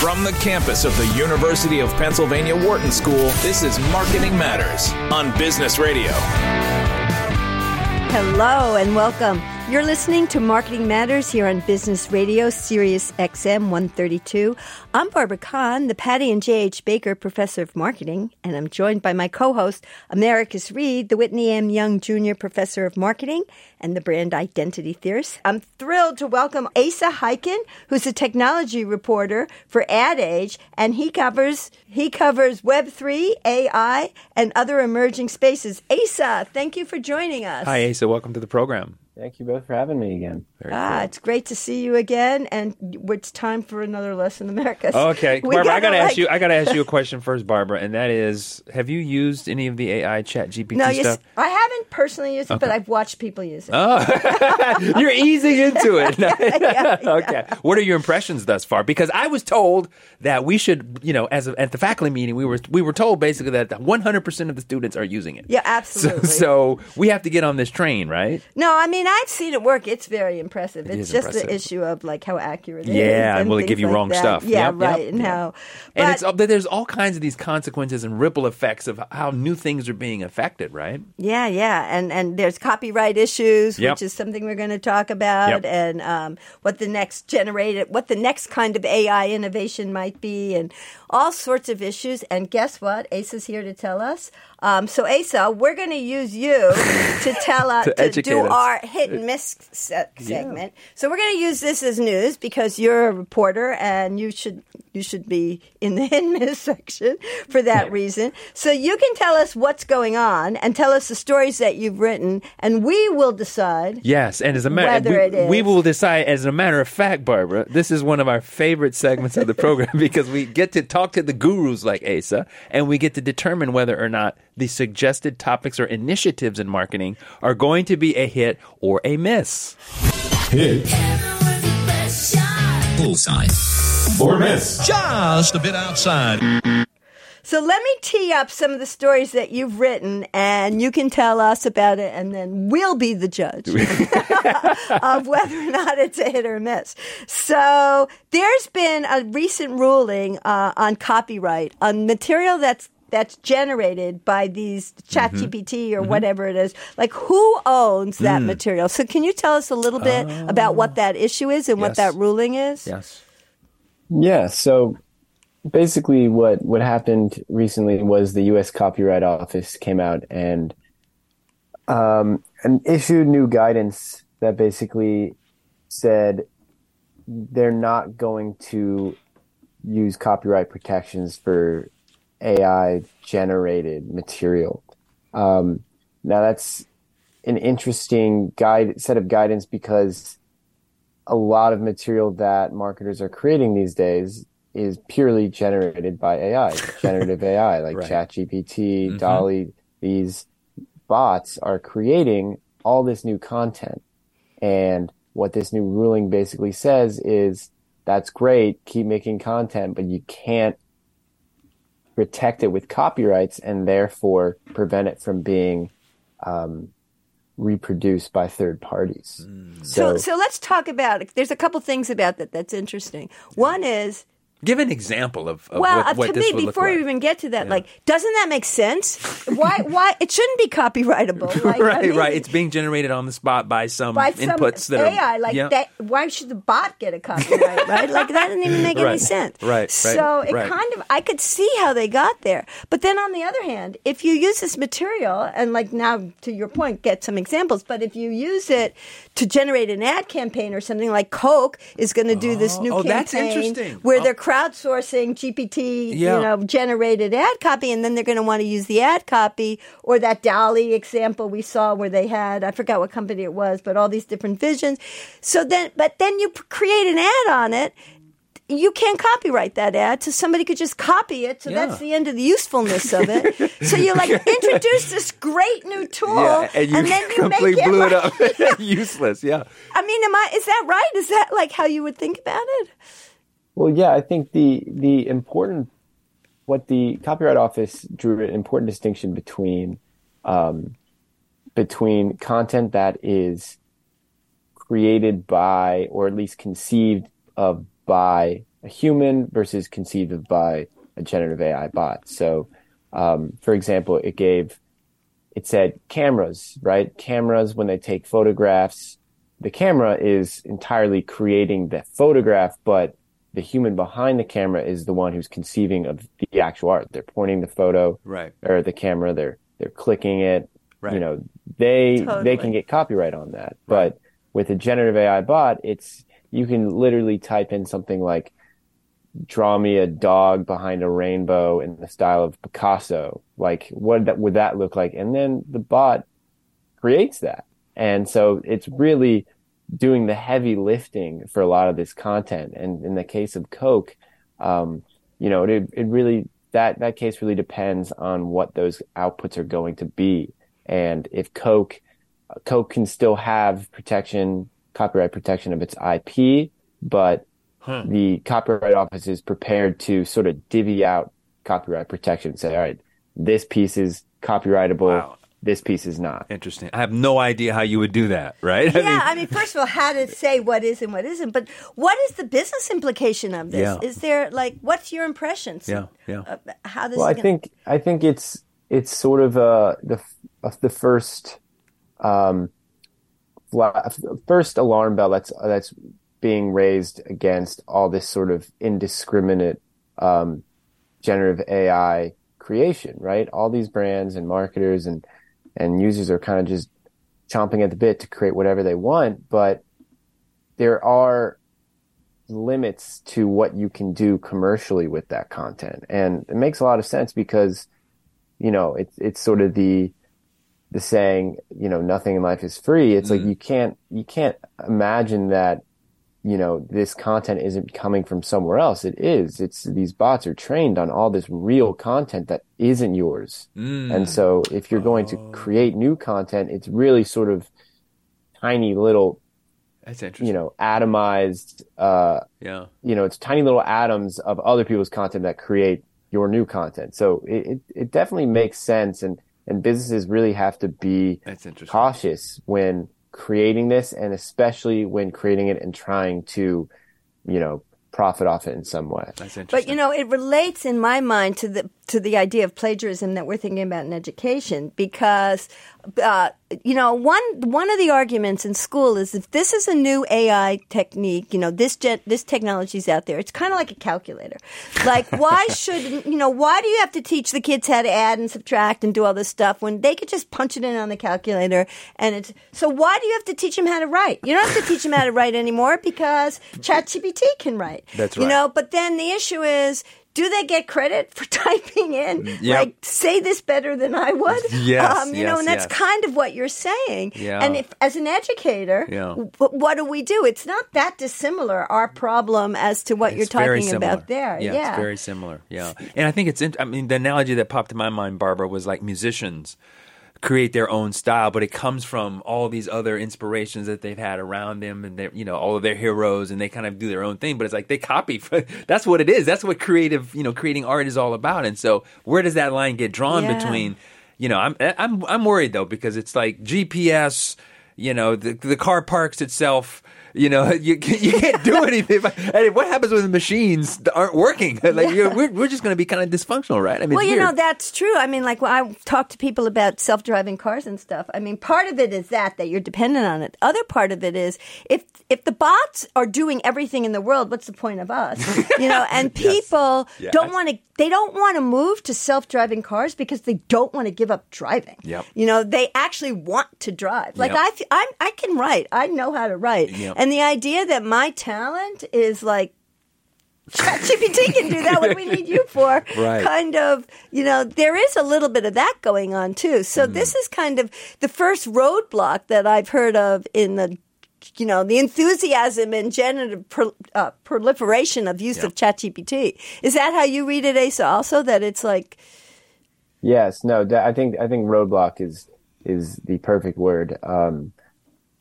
From the campus of the University of Pennsylvania Wharton School, this is Marketing Matters on Business Radio. Hello and welcome. You're listening to Marketing Matters here on Business Radio, Sirius XM 132. I'm Barbara Kahn, the Patty and Jay H. Baker Professor of Marketing, and I'm joined by my co-host, Americus Reed, the Whitney M. Young Jr. Professor of Marketing and the Brand Identity Theorist. I'm thrilled to welcome Asa Hiken, who's a technology reporter for Ad Age, and he covers he covers Web3, AI, and other emerging spaces. Asa, thank you for joining us. Hi, Asa. Welcome to the program. Thank you both for having me again. Very ah, cool. it's great to see you again, and it's time for another lesson, America. Okay, Barbara, gotta I gotta like... ask you. I gotta ask you a question first, Barbara, and that is: Have you used any of the AI Chat GPT no, stuff? I haven't personally used it, but I've watched people use it. Oh, you're easing into it. yeah, yeah, yeah. Okay, what are your impressions thus far? Because I was told that we should, you know, as a, at the faculty meeting, we were we were told basically that 100 percent of the students are using it. Yeah, absolutely. So, so we have to get on this train, right? No, I mean I've seen it work it's very impressive. It it's just impressive. the issue of like how accurate it yeah, is. yeah, and will it give you like wrong that. stuff? Yeah, yep, right. Yep, and yep. how, and it's there's all kinds of these consequences and ripple effects of how new things are being affected, right? Yeah, yeah, and and there's copyright issues, which is something we're going to talk about, and um, what the next generated, what the next kind of AI innovation might be, and all sorts of issues. And guess what? Asa's here to tell us. Um, so Asa, we're going to use you to tell us to, to do us. our hit and miss se- segment. Yeah. So we're going to use this as news because you're a reporter and you should you should be in the hit miss section for that reason. So you can tell us what's going on and tell us the stories that you've written, and we will decide. Yes, and as a matter, we, we will decide. As a matter of fact, Barbara, this is one of our favorite segments of the program because we get to talk to the gurus like Asa, and we get to determine whether or not the suggested topics or initiatives in marketing are going to be a hit or a miss. Hit. Bullseye. Or miss. Just a bit outside. So let me tee up some of the stories that you've written, and you can tell us about it, and then we'll be the judge of whether or not it's a hit or miss. So there's been a recent ruling uh, on copyright on material that's that's generated by these chat mm-hmm. gpt or mm-hmm. whatever it is like who owns that mm. material so can you tell us a little bit uh, about what that issue is and yes. what that ruling is yes yeah so basically what what happened recently was the U.S. Copyright Office came out and um, and issued new guidance that basically said they're not going to use copyright protections for AI generated material. Um, now that's an interesting guide set of guidance because a lot of material that marketers are creating these days is purely generated by AI, generative AI, like right. ChatGPT, mm-hmm. DALL-E. These bots are creating all this new content. And what this new ruling basically says is that's great, keep making content, but you can't protect it with copyrights and therefore prevent it from being um, reproduced by third parties. Mm. So, so, so let's talk about. There's a couple things about that that's interesting. One is Give an example of, of well, what, what to me, before like. we even get to that, yeah. like, doesn't that make sense? why? Why it shouldn't be copyrightable? Like, right, I mean, right. It's being generated on the spot by some by inputs some that AI. Are, like yeah. that. Why should the bot get a copyright? right? Like that doesn't even make right. any sense. Right. right so it right. kind of I could see how they got there, but then on the other hand, if you use this material and like now to your point, get some examples. But if you use it to generate an ad campaign or something like Coke is going to do oh, this new oh, campaign where oh. they're crowdsourcing GPT, yeah. you know, generated ad copy, and then they're going to want to use the ad copy or that DALL-E example we saw where they had I forgot what company it was, but all these different visions. So then, but then you create an ad on it you can't copyright that ad, so somebody could just copy it. So yeah. that's the end of the usefulness of it. so you like introduce this great new tool, yeah, and, you and then you completely make blew it, it up. Useless. Yeah. I mean, am I? Is that right? Is that like how you would think about it? Well, yeah, I think the the important what the Copyright Office drew an important distinction between um, between content that is created by or at least conceived of by a human versus conceived of by a generative AI bot. So, um, for example, it gave, it said cameras, right? Cameras, when they take photographs, the camera is entirely creating the photograph, but the human behind the camera is the one who's conceiving of the actual art. They're pointing the photo right. or the camera. They're they're clicking it. Right. You know, they totally. they can get copyright on that. Right. But with a generative AI bot, it's you can literally type in something like draw me a dog behind a rainbow in the style of Picasso. Like what that would that look like? And then the bot creates that. And so it's really doing the heavy lifting for a lot of this content. And in the case of Coke, um, you know, it, it really, that, that case really depends on what those outputs are going to be. And if Coke, Coke can still have protection, copyright protection of its IP, but huh. the copyright office is prepared to sort of divvy out copyright protection, say, all right, this piece is copyrightable. Wow this piece is not. Interesting. I have no idea how you would do that, right? Yeah, I mean, I mean first of all, how to say what is and what isn't, but what is the business implication of this? Yeah. Is there like what's your impressions? Yeah, yeah. Uh, how this? Well, I gonna... think I think it's it's sort of uh, the uh, the first um, first alarm bell that's that's being raised against all this sort of indiscriminate um, generative AI creation, right? All these brands and marketers and and users are kind of just chomping at the bit to create whatever they want. But there are limits to what you can do commercially with that content. And it makes a lot of sense because, you know, it's, it's sort of the, the saying, you know, nothing in life is free. It's mm. like you can't, you can't imagine that you know, this content isn't coming from somewhere else. It is. It's these bots are trained on all this real content that isn't yours. Mm. And so if you're going to oh. create new content, it's really sort of tiny little that's interesting. You know, atomized uh yeah. You know, it's tiny little atoms of other people's content that create your new content. So it, it, it definitely makes sense and and businesses really have to be cautious when creating this and especially when creating it and trying to, you know, profit off it in some way. That's interesting. But you know, it relates in my mind to the to the idea of plagiarism that we're thinking about in education because uh, you know one one of the arguments in school is if this is a new AI technique, you know this gen- this technology's out there. It's kind of like a calculator. Like why should you know why do you have to teach the kids how to add and subtract and do all this stuff when they could just punch it in on the calculator and it's so why do you have to teach them how to write? You don't have to teach them how to write anymore because ChatGPT can write. That's right. You know, but then the issue is do they get credit for typing in yep. like say this better than I would? Yes, um, you yes, know, and that's yes. kind of what you're saying. Yeah. And if as an educator, yeah. w- what do we do? It's not that dissimilar our problem as to what it's you're talking about there. Yeah, yeah, it's very similar. Yeah, and I think it's. I mean, the analogy that popped in my mind, Barbara, was like musicians create their own style, but it comes from all these other inspirations that they've had around them and their, you know, all of their heroes and they kind of do their own thing, but it's like they copy. that's what it is. That's what creative, you know, creating art is all about. And so where does that line get drawn yeah. between, you know, I'm, I'm, I'm worried though, because it's like GPS, you know, the, the car parks itself you know, you you can't do anything. and what happens when the machines aren't working? Like yeah. we're we're just going to be kind of dysfunctional, right? I mean, well, you know, that's true. I mean, like when I talk to people about self driving cars and stuff. I mean, part of it is that that you're dependent on it. Other part of it is if if the bots are doing everything in the world, what's the point of us? You know, and people yes. don't want to they don't want to move to self-driving cars because they don't want to give up driving. Yep. You know, they actually want to drive. Like yep. I, I, I can write. I know how to write. Yep. And the idea that my talent is like ChatGPT can do that. What do we need you for? Right. Kind of, you know, there is a little bit of that going on too. So mm. this is kind of the first roadblock that I've heard of in the you know, the enthusiasm and generative pro, uh, proliferation of use of ChatGPT. Is that how you read it, Asa? Also, that it's like. Yes. No. I think I think roadblock is is the perfect word. Um,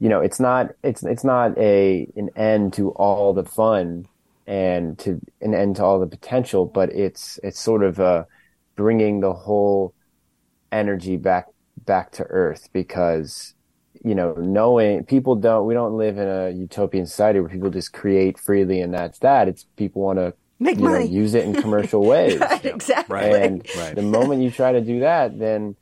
you know, it's not it's it's not a an end to all the fun and to an end to all the potential, but it's it's sort of uh, bringing the whole energy back back to earth because you know, knowing people don't, we don't live in a utopian society where people just create freely and that's that. It's people want to Make you know, use it in commercial ways. right, exactly. And Right. the moment you try to do that, then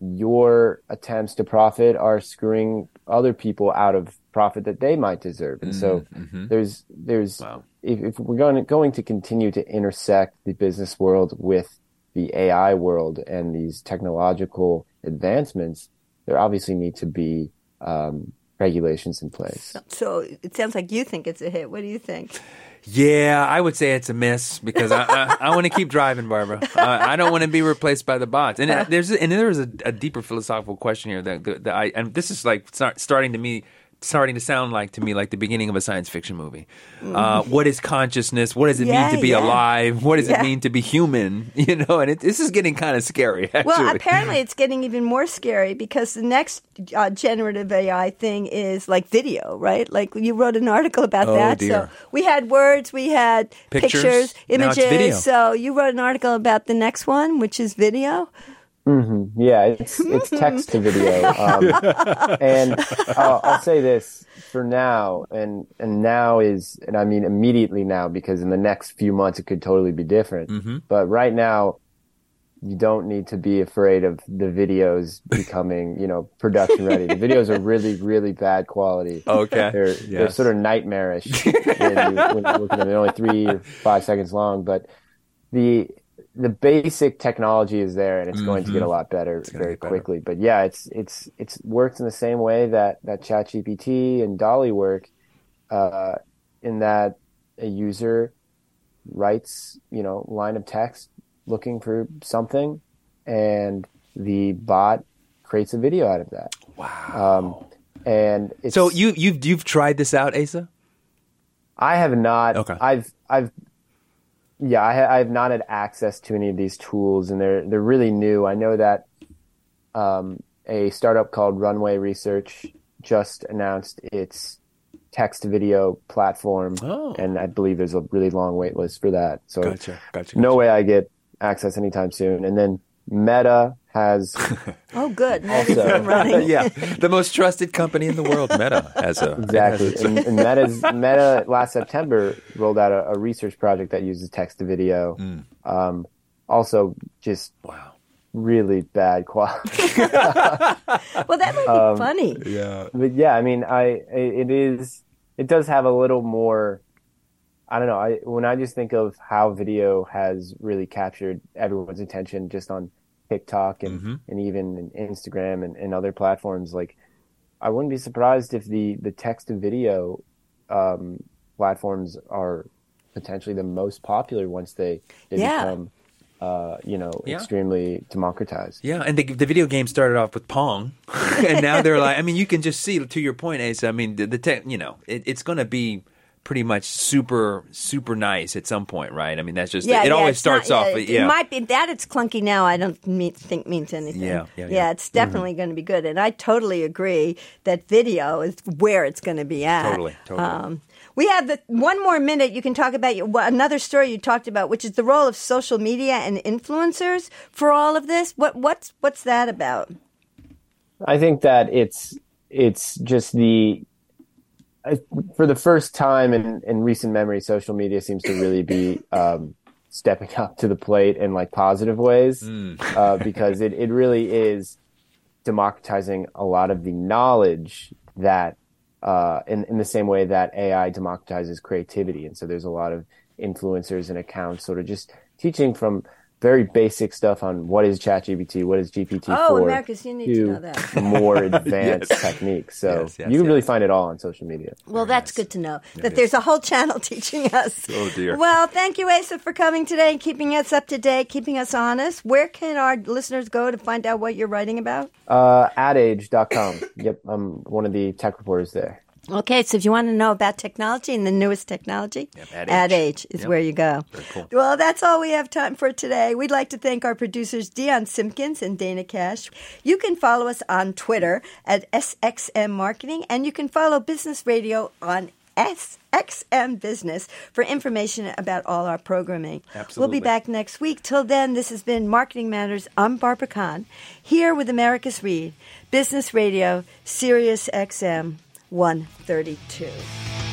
your attempts to profit are screwing other people out of profit that they might deserve. And so there's there's Wow. if, if we're going to, going to continue to intersect the business world with the AI world and these technological advancements, there obviously need to be um, regulations in place. So it sounds like you think it's a hit. What do you think? Yeah, I would say it's a miss because I I, I want to keep driving, Barbara. Uh, I don't want to be replaced by the bots. And uh, there's and there is a, a deeper philosophical question here that, that I and this is like start, starting to me starting to sound like to me like the beginning of a science fiction movie. Uh, what is consciousness? What does it. Yeah, mean to be yeah. alive? What does Yeah. it mean to be human? You know, and it, this is getting kind of scary. Actually. Well, apparently it's getting even more scary because the next uh, generative AI thing is like video, right? Like you wrote an article about Oh, that. dear. So we had words, we had Pictures. pictures, Now it's images. video. So you wrote an article about the next one, which is video. Yeah, it's it's text to video, um, and uh, I'll say this for now, and and now is, and I mean immediately now because in the next few months it could totally be different. Mm-hmm. But right now, you don't need to be afraid of the videos becoming, you know, production ready. The videos are really, really bad quality. Okay. They're they're sort of nightmarish when, you, when you look at them. They're only three or five seconds long, but the the basic technology is there, and it's going to get a lot better very get better. quickly. But yeah, it's it's it's worked in the same way that that ChatGPT and DALL-E work, uh, in that a user writes, you know, line of text looking for something, and the bot creates a video out of that. Wow. Um, and it's, so you you've you've tried this out, Asa? I have not. Okay. I've I've yeah, I, ha- I have not had access to any of these tools, and they're they're really new. I know that um, a startup called Runway Research just announced its text to video platform, Oh. and I believe there's a really long wait list for that. So Gotcha, gotcha, no way I get access anytime soon. And then Meta has Oh, good. Also- yeah, the most trusted company in the world, Meta, has a Exactly. has a- and, and Meta's, Meta last September rolled out a, a research project that uses text to video. Um, also, just wow. really bad quality. Well, that might be Um, funny. Yeah. but yeah, I mean, I it is it does have a little more. I don't know. I when I just think of how video has really captured everyone's attention just on TikTok and and even Instagram and, and other platforms, like I wouldn't be surprised if the the text to video um, platforms are potentially the most popular once they they Yeah. become uh, you know Yeah. extremely democratized. Yeah, and the, the video game started off with Pong, and now they're like, I mean, you can just see to your point, Ace. I mean, the, the tech, you know, it, it's going to be pretty much super, super nice at some point, right? I mean, that's just Yeah, it. yeah, always it's not- starts off, It, yeah. it might be that it's clunky now. I don't mean, think means anything. Yeah, yeah, yeah. it's definitely going to be good, and I totally agree that video is where it's going to be at. Totally, totally. Um, we have the one more minute. You can talk about your, well, another story you talked about, which is the role of social media and influencers for all of this. What what's what's that about? I think that it's it's just the I, for the first time in, in recent memory, social media seems to really be um, stepping up to the plate in like positive ways uh, because it, it really is democratizing a lot of the knowledge that uh, in in the same way that AI democratizes creativity, and so there's a lot of influencers and accounts sort of just teaching from very basic stuff on what is ChatGPT, what is GPT Oh, four, Americus, you need to know that. more advanced techniques. So Yes, yes, you can really find it all on social media. Well, that's good to know that there's a whole channel teaching us. Oh, dear. Well, thank you, Asa, for coming today and keeping us up to date, keeping us honest. Where can our listeners go to find out what you're writing about? Uh, adage.com. yep, I'm one of the tech reporters there. Okay, so if you want to know about technology and the newest technology, Ad Ad Age. Age is Yep. were you go. cool. Well, that's all we have time for today. We'd like to thank our producers Dion Simpkins and Dana Cash. You can follow us on Twitter at SXM Marketing, and you can follow Business Radio on SXM Business for information about all our programming. Absolutely. We'll be back next week. Till then, this has been Marketing Matters. I'm Barbara Kahn, here with Americus Reed, Business Radio, Sirius XM 132.